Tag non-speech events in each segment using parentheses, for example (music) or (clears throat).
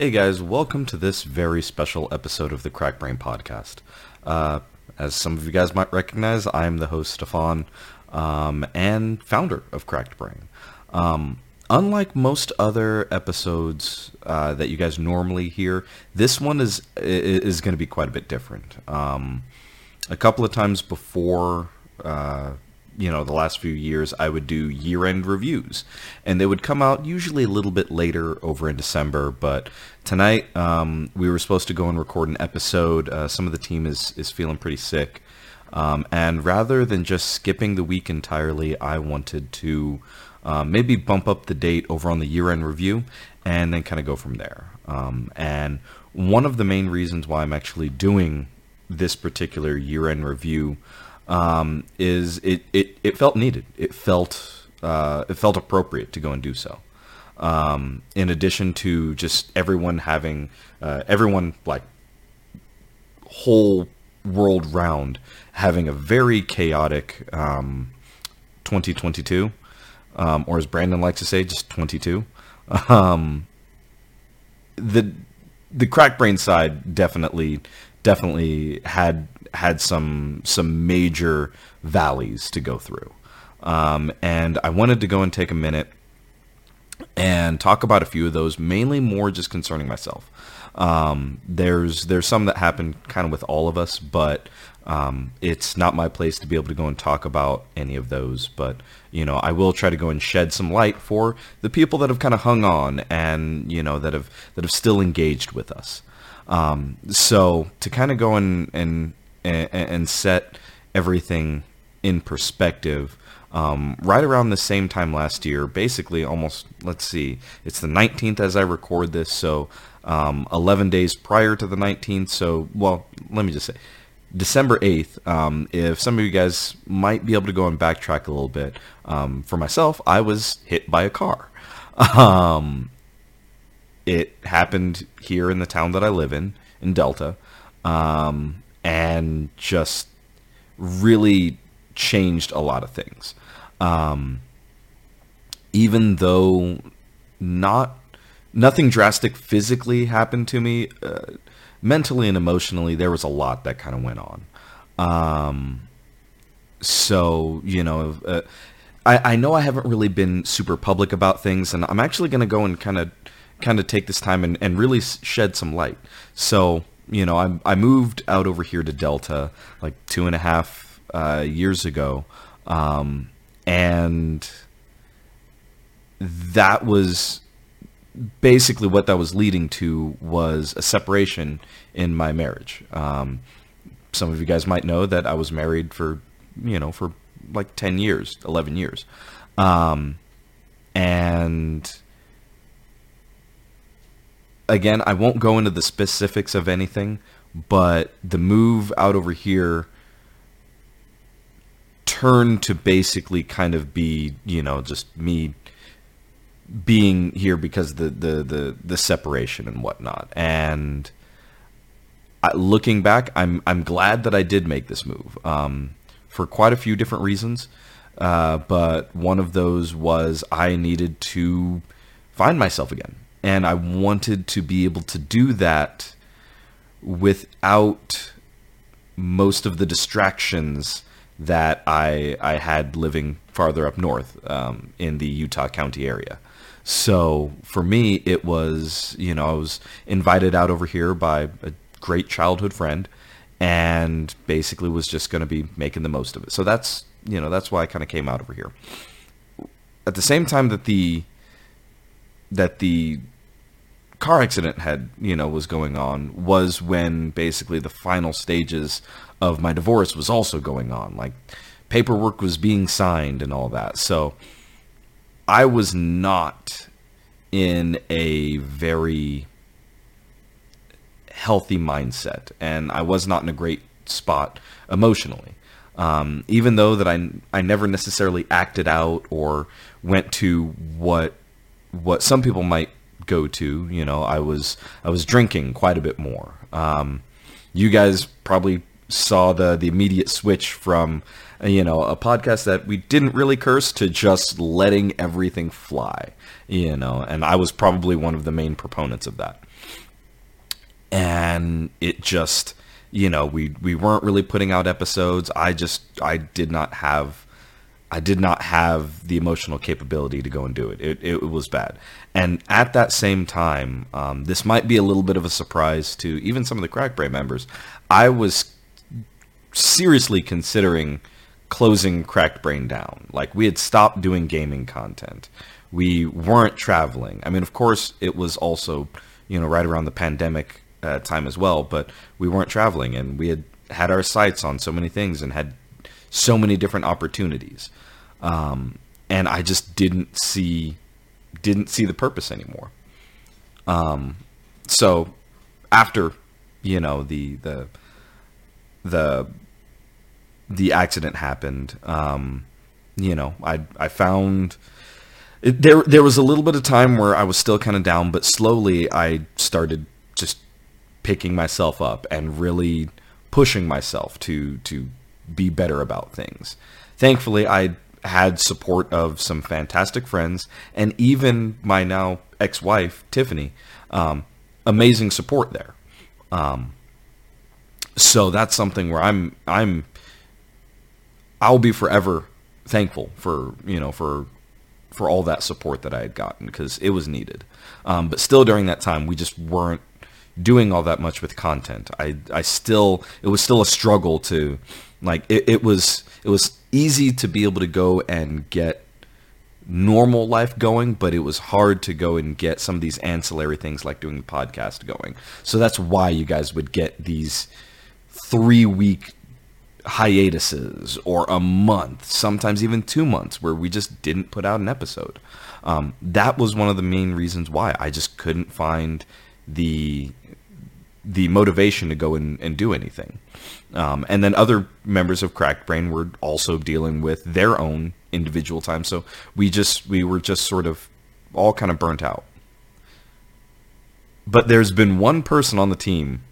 Hey guys, welcome to this very special episode of the Crack Brain Podcast. Uh, as some of you guys might recognize, I'm the host, Stefan, um, and founder of Cracked Brain. Um, unlike most other episodes uh, that you guys normally hear, this one is is going to be quite a bit different. Um, a couple of times before uh, you know the last few years i would do year-end reviews. And they would come out usually a little bit later over in december but tonight um, we were supposed to go and record an episode. Uh, some of the team is is feeling pretty sick. Um, and rather than just skipping the week entirely i wanted to uh, maybe bump up the date over on the year-end review and then kind of go from there. Um, and one of the main reasons why i'm actually doing this particular year-end review um, is it, it, it felt needed. It felt uh, it felt appropriate to go and do so. Um, in addition to just everyone having uh, everyone like whole world round having a very chaotic um, 2022, um, or as Brandon likes to say, just 22. Um, the the crack brain side definitely definitely had had some some major valleys to go through. Um, and I wanted to go and take a minute and talk about a few of those, mainly more just concerning myself. Um, there's there's some that happen kind of with all of us, but um, it's not my place to be able to go and talk about any of those. But you know, I will try to go and shed some light for the people that have kind of hung on and you know that have that have still engaged with us. Um, so to kind of go and, and and, and set everything in perspective. Um, right around the same time last year, basically almost, let's see, it's the 19th as I record this, so um, 11 days prior to the 19th. So, well, let me just say, December 8th, um, if some of you guys might be able to go and backtrack a little bit, um, for myself, I was hit by a car. Um, it happened here in the town that I live in, in Delta. Um, and just really changed a lot of things. Um, even though not nothing drastic physically happened to me, uh, mentally and emotionally, there was a lot that kind of went on. Um, so you know, uh, I, I know I haven't really been super public about things, and I'm actually going to go and kind of kind of take this time and, and really shed some light. So you know, I, I moved out over here to Delta like two and a half uh, years ago. Um, and that was basically what that was leading to was a separation in my marriage. Um, some of you guys might know that I was married for, you know, for like 10 years, 11 years. Um, and again, I won't go into the specifics of anything, but the move out over here turned to basically kind of be, you know, just me being here because the the the, the separation and whatnot. And I, looking back, I'm I'm glad that I did make this move um, for quite a few different reasons. Uh, but one of those was I needed to find myself again and I wanted to be able to do that without most of the distractions that I I had living farther up north um, in the Utah County area. So for me, it was you know I was invited out over here by a great childhood friend, and basically was just going to be making the most of it. So that's you know that's why I kind of came out over here. At the same time that the that the car accident had you know was going on was when basically the final stages of my divorce was also going on. Like paperwork was being signed and all that. So i was not in a very healthy mindset and i was not in a great spot emotionally. Um, even though that I, I never necessarily acted out or went to what what some people might go to. You know, I was I was drinking quite a bit more. Um, you guys probably saw the the immediate switch from you know a podcast that we didn't really curse to just letting everything fly. You know, and I was probably one of the main proponents of that. and it just you know we we weren't really putting out episodes. I just I did not have I did not have the emotional capability to go and do it. It, it was bad. And at that same time, um, this might be a little bit of a surprise to even some of the Crack Brain members. I was seriously considering closing Cracked Brain down. Like we had stopped doing gaming content. We weren't traveling. I mean, of course, it was also, you know, right around the pandemic uh, time as well, but we weren't traveling and we had had our sights on so many things and had so many different opportunities. Um, and I just didn't see didn't see the purpose anymore. Um, so after you know the the the the accident happened, um, you know, I I found there there was a little bit of time where I was still kind of down, but slowly I started just picking myself up and really pushing myself to to be better about things. Thankfully, I had support of some fantastic friends and even my now ex-wife Tiffany. Um, amazing support there. Um, so that's something where I'm I'm I'll be forever thankful for you know for for all that support that I had gotten because it was needed. Um, but still, during that time, we just weren't doing all that much with content. I I still it was still a struggle to like it, it was it was easy to be able to go and get normal life going, but it was hard to go and get some of these ancillary things like doing the podcast going. So that's why you guys would get these three week hiatuses or a month, sometimes even two months, where we just didn't put out an episode. Um, that was one of the main reasons why I just couldn't find the the motivation to go and, and do anything. Um, and then other members of Cracked Brain were also dealing with their own individual time. So we just we were just sort of all kind of burnt out. But there's been one person on the team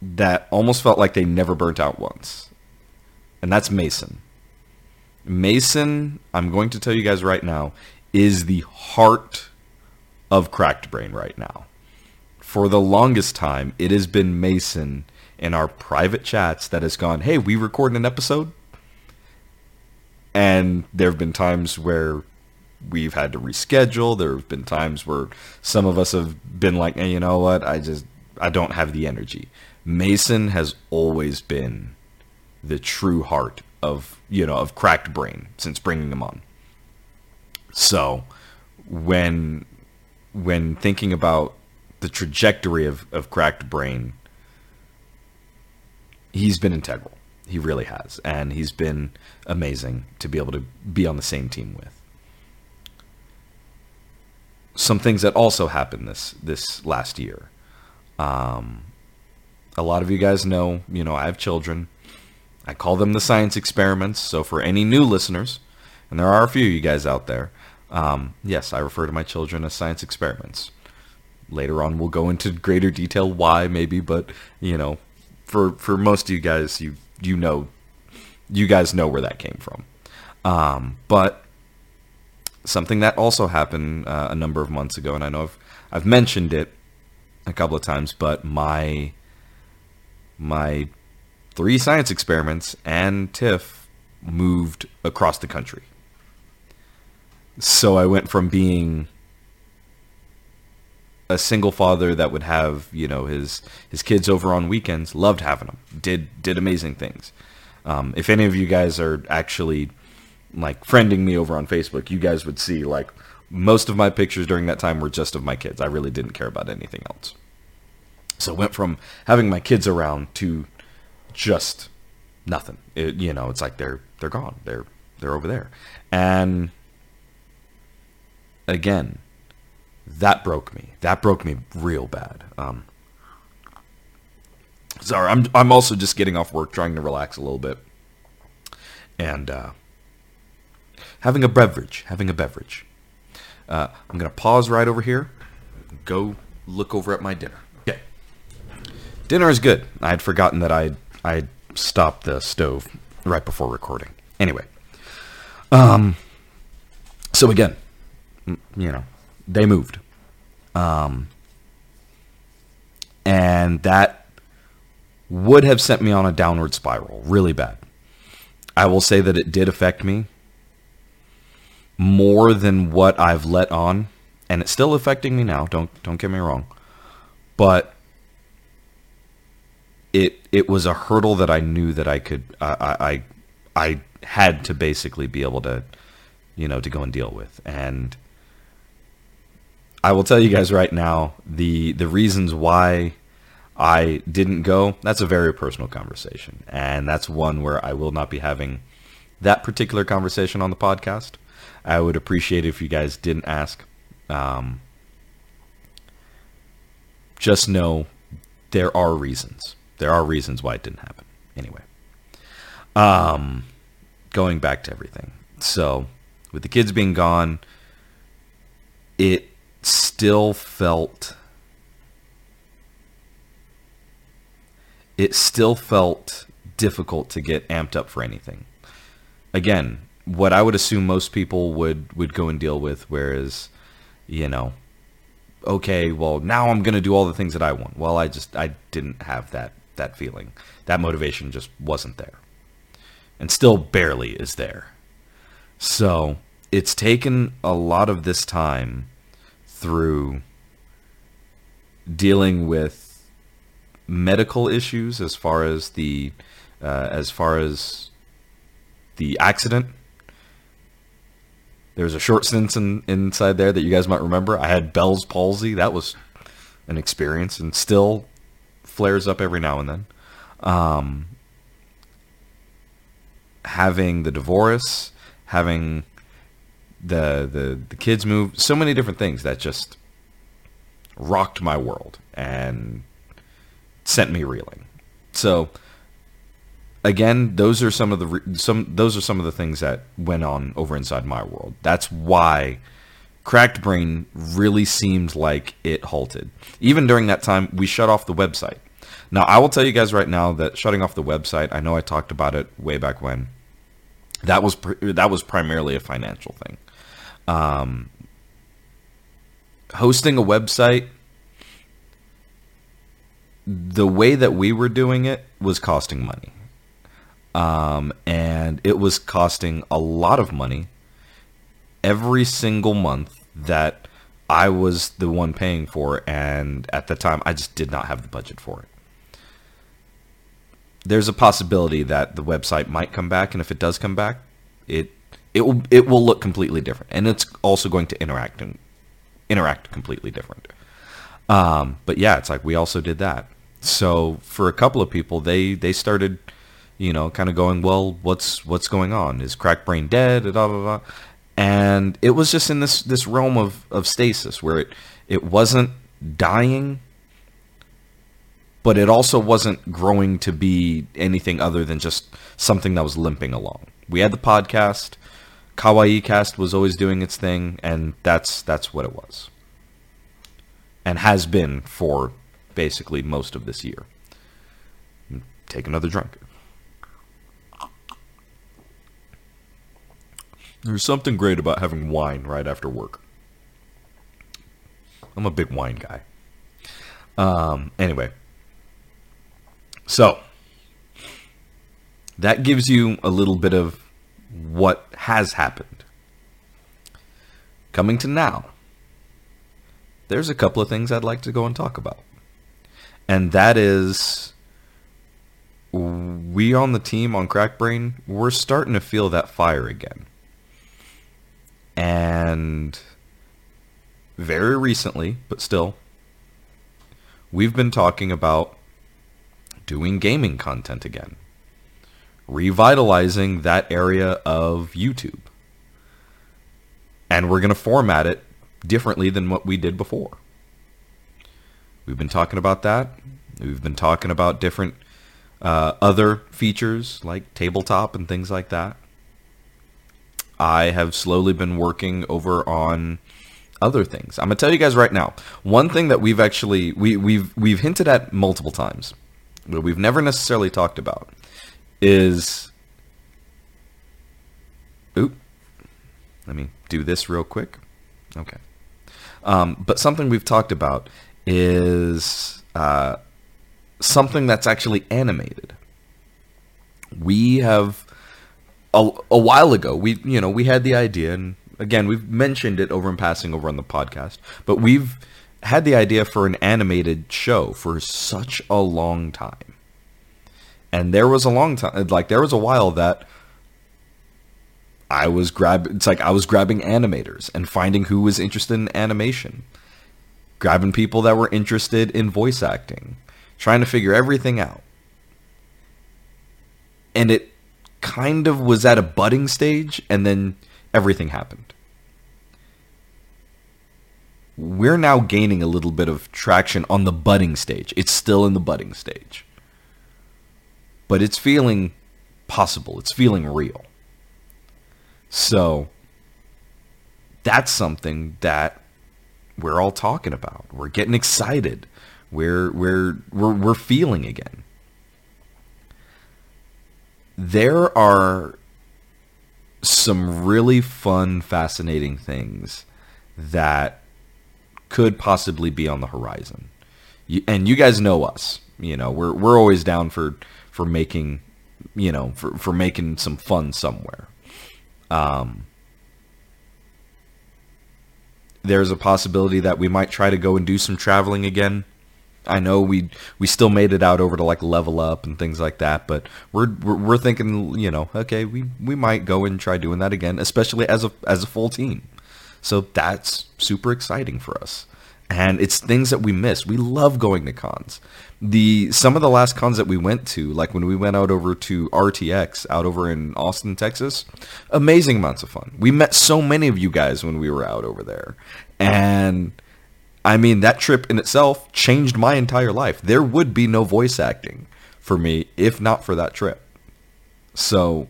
that almost felt like they never burnt out once. And that's Mason. Mason, I'm going to tell you guys right now, is the heart of Cracked Brain right now. For the longest time, it has been Mason in our private chats that has gone, hey, we recorded an episode. And there have been times where we've had to reschedule. There have been times where some of us have been like, hey, you know what? I just, I don't have the energy. Mason has always been the true heart of, you know, of Cracked Brain since bringing him on. So when, when thinking about the trajectory of, of Cracked Brain, he's been integral. He really has. And he's been amazing to be able to be on the same team with. Some things that also happened this this last year. Um, a lot of you guys know, you know, I have children. I call them the science experiments. So for any new listeners, and there are a few of you guys out there, um, yes, I refer to my children as science experiments. Later on, we'll go into greater detail why, maybe, but you know, for for most of you guys, you you know, you guys know where that came from. Um, but something that also happened uh, a number of months ago, and I know I've I've mentioned it a couple of times, but my my three science experiments and Tiff moved across the country. So I went from being a single father that would have you know his his kids over on weekends loved having them did did amazing things. Um, if any of you guys are actually like friending me over on facebook you guys would see like most of my pictures during that time were just of my kids. I really didn't care about anything else. So went from having my kids around to just nothing. It, you know it's like they're they're gone. They're they're over there. And again that broke me. That broke me real bad. Um, sorry, I'm I'm also just getting off work, trying to relax a little bit, and uh, having a beverage. Having a beverage. Uh, I'm gonna pause right over here. Go look over at my dinner. Okay. Dinner is good. I had forgotten that I I stopped the stove right before recording. Anyway. Um. So again, you know, they moved. Um, And that would have sent me on a downward spiral really bad. I will say that it did affect me more than what I've let on, and it's still affecting me now. Don't don't get me wrong, but it it was a hurdle that I knew that I could I I I had to basically be able to you know to go and deal with, and I will tell you guys right now the the reasons why I didn't go. That's a very personal conversation, and that's one where I will not be having that particular conversation on the podcast. I would appreciate it if you guys didn't ask. Um, just know there are reasons. There are reasons why it didn't happen. Anyway, um, going back to everything. So, with the kids being gone, it still felt it still felt difficult to get amped up for anything. Again, what I would assume most people would would go and deal with, whereas, you know, okay, well now I'm gonna do all the things that I want. Well, I just I didn't have that that feeling. That motivation just wasn't there, and still barely is there. So it's taken a lot of this time through dealing with medical issues as far as the uh, as far as the accident there was a short sentence in, inside there that you guys might remember. I had Bell's palsy. That was an experience and still flares up every now and then. Um, having the divorce, having the, the the kids move, so many different things that just rocked my world and sent me reeling. So again, those are some of the some those are some of the things that went on over inside my world. That's why Cracked Brain really seemed like it halted. Even during that time, we shut off the website. Now, I will tell you guys right now that shutting off the website, I know I talked about it way back when. That was that was primarily a financial thing. Um, hosting a website the way that we were doing it was costing money. Um, and it was costing a lot of money every single month that I was the one paying for. And at the time, I just did not have the budget for it. There's a possibility that the website might come back, and if it does come back, it it will it will look completely different, and it's also going to interact and interact completely different. Um, but yeah, it's like we also did that. So for a couple of people, they they started you know, kind of going, well, what's what's going on? Is Crack Brain dead? Da, da, da. And it was just in this this realm of, of stasis where it it wasn't dying, but it also wasn't growing to be anything other than just something that was limping along. We had the podcast, Kawaii Cast was always doing its thing, and that's that's what it was, and has been for basically most of this year. Take another drink. There's something great about having wine right after work. I'm a big wine guy. Um, anyway, so that gives you a little bit of what has happened. Coming to now, there's a couple of things I'd like to go and talk about. And that is we on the team on Crackbrain, we're starting to feel that fire again. And very recently, but still, we've been talking about doing gaming content again, revitalizing that area of YouTube. And we're going to format it differently than what we did before. We've been talking about that. We've been talking about different uh, other features like tabletop and things like that. I have slowly been working over on other things. I'm gonna tell you guys right now. One thing that we've actually we we've we've hinted at multiple times, but we've never necessarily talked about is. Oop. Let me do this real quick. Okay. Um, but something we've talked about is uh, something that's actually animated. We have a, a while ago. We you know we had the idea, and again we've mentioned it over in passing over on the podcast, but we've had the idea for an animated show for such a long time. And there was a long time, like there was a while that I was grab. It's like I was grabbing animators and finding who was interested in animation, grabbing people that were interested in voice acting, trying to figure everything out. And it kind of was at a budding stage, and then everything happened we're now gaining a little bit of traction on the budding stage. It's still in the budding stage. But it's feeling possible. It's feeling real. So that's something that we're all talking about. We're getting excited. We're we're we're we're feeling again. There are some really fun, fascinating things that could possibly be on the horizon. You, and you guys know us. You know, we're we're always down for for making, you know, for for making some fun somewhere. Um, there's a possibility that we might try to go and do some traveling again. I know we we still made it out over to like level up and things like that, but we're we're, we're thinking, you know, okay, we we might go and try doing that again, especially as a as a full team. So that's super exciting for us. And it's things that we miss. We love going to cons. The some of the last cons that we went to, like when we went out over to RTX out over in Austin, Texas, amazing amounts of fun. We met so many of you guys when we were out over there. And I mean, that trip in itself changed my entire life. There would be no voice acting for me if not for that trip. So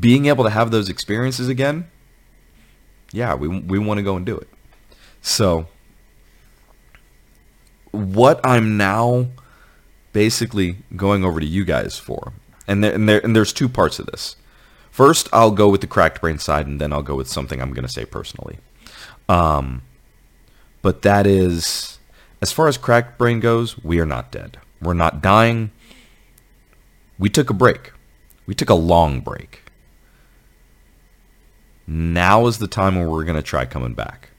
being able to have those experiences again, yeah, we we want to go and do it. So what I'm now basically going over to you guys for, and there, and, there, and there's two parts of this. First, I'll go with the cracked brain side, and then I'll go with something I'm going to say personally. Um, but that is, as far as cracked brain goes, we are not dead. We're not dying. We took a break. We took a long break now is the time when we're going to try coming back.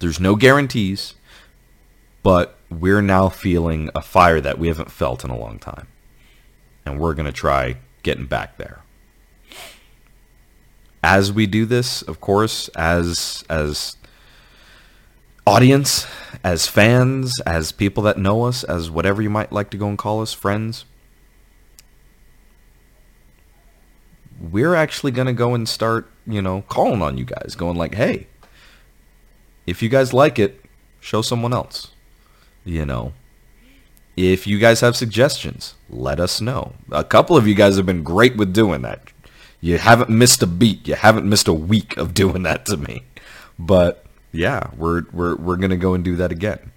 There's no guarantees, but we're now feeling a fire that we haven't felt in a long time. And we're going to try getting back there. As we do this, of course, as as audience, as fans, as people that know us, as whatever you might like to go and call us, friends, we're actually going to go and start, you know, calling on you guys, going like, hey, if you guys like it, show someone else. You know, if you guys have suggestions, let us know. A couple of you guys have been great with doing that. You haven't missed a beat. You haven't missed a week of doing that to me. But yeah, we're we're we're to go and do that again.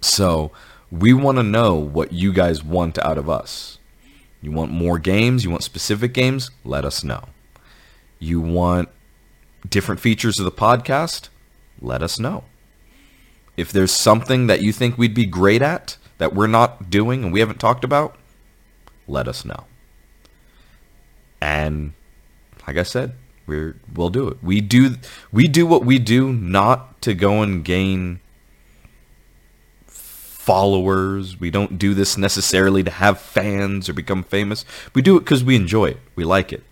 So, we want to know what you guys want out of us. You want more games? You want specific games? Let us know. You want different features of the podcast? Let us know. If there's something that you think we'd be great at that we're not doing and we haven't talked about, let us know. And like I said, we're we'll do it. We do we do what we do not to go and gain followers. We don't do this necessarily to have fans or become famous. We do it because we enjoy it. We like it.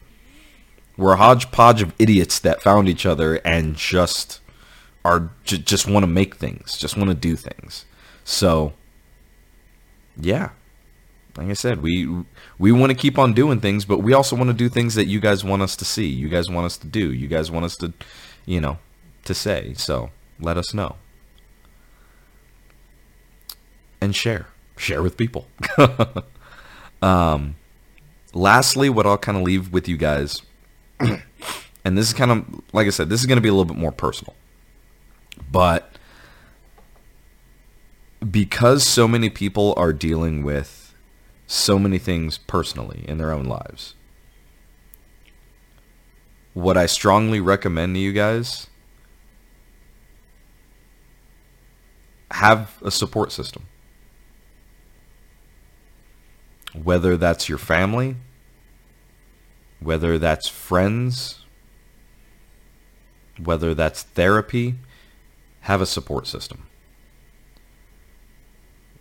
We're a hodgepodge of idiots that found each other and just are j- just want to make things, just want to do things. So, yeah, like I said, we we want to keep on doing things, but we also want to do things that you guys want us to see, you guys want us to do, you guys want us to, you know, to say. So let us know and share. Share with people. (laughs) um, lastly, what I'll kind of leave with you guys, (clears throat) and this is kind of, like I said, this is going to be a little bit more personal. But because so many people are dealing with so many things personally in their own lives, what I strongly recommend to you guys have a support system. Whether that's your family, whether that's friends, whether that's therapy, have a support system.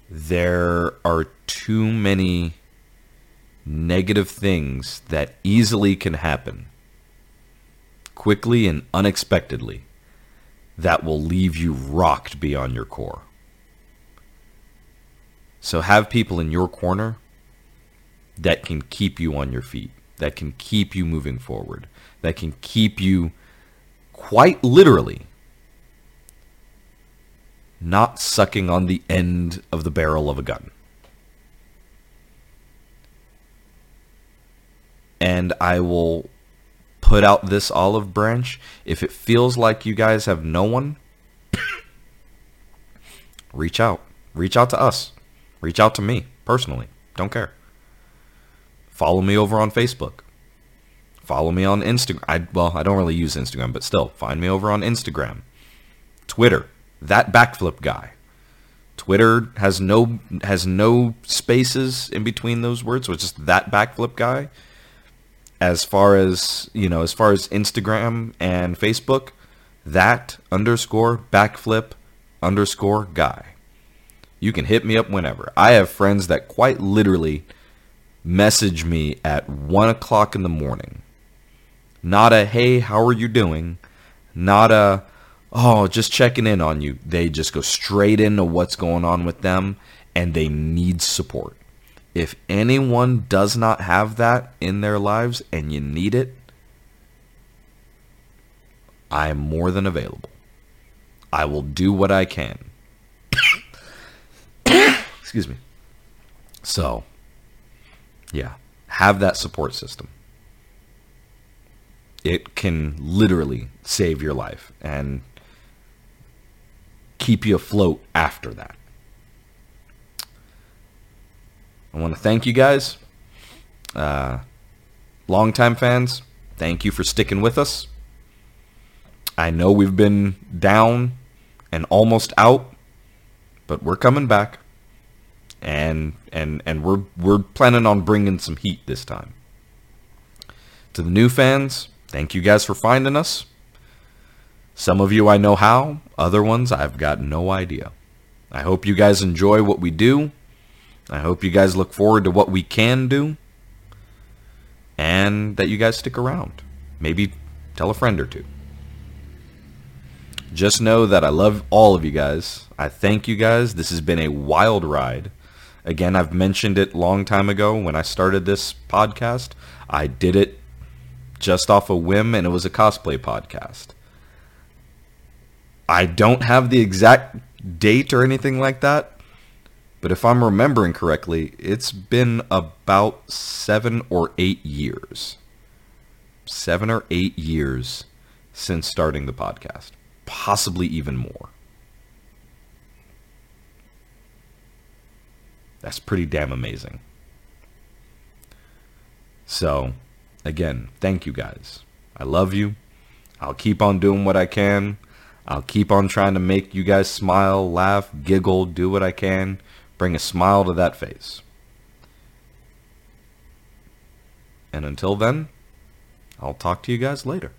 There are too many negative things that easily can happen quickly and unexpectedly that will leave you rocked beyond your core. So have people in your corner that can keep you on your feet, that can keep you moving forward, that can keep you quite literally not sucking on the end of the barrel of a gun. And I will put out this olive branch. If it feels like you guys have no one, (coughs) reach out. Reach out to us. Reach out to me personally. Don't care. Follow me over on Facebook. Follow me on Instagram. I, well, I don't really use Instagram, but still, find me over on Instagram. Twitter, that backflip guy. Twitter has no has no spaces in between those words, so it's just that backflip guy. As far as you know, as far as Instagram and Facebook, that underscore backflip underscore guy. You can hit me up whenever. I have friends that quite literally message me at one o'clock in the morning. Not a hey, how are you doing? Not a oh, just checking in on you. They just go straight into what's going on with them and they need support. If anyone does not have that in their lives and you need it, I am more than available. I will do what I can. (coughs) Excuse me. So, yeah, have that support system. It can literally save your life. And keep you afloat after that. I want to thank you guys. Uh, longtime fans, thank you for sticking with us. I know we've been down and almost out, but we're coming back. And and and we're we're planning on bringing some heat this time. To the new fans, thank you guys for finding us. Some of you I know how, other ones I've got no idea. I hope you guys enjoy what we do. I hope you guys look forward to what we can do. And that you guys stick around. Maybe tell a friend or two. Just know that I love all of you guys. I thank you guys. This has been a wild ride. Again, I've mentioned it long time ago when I started this podcast. I did it just off a whim and it was a cosplay podcast. I don't have the exact date or anything like that, but if I'm remembering correctly, it's been about seven or eight years. Seven or eight years since starting the podcast, possibly even more. That's pretty damn amazing. So, again, thank you guys. I love you. I'll keep on doing what I can. I'll keep on trying to make you guys smile, laugh, giggle, do what I can, bring a smile to that face. And until then, I'll talk to you guys later.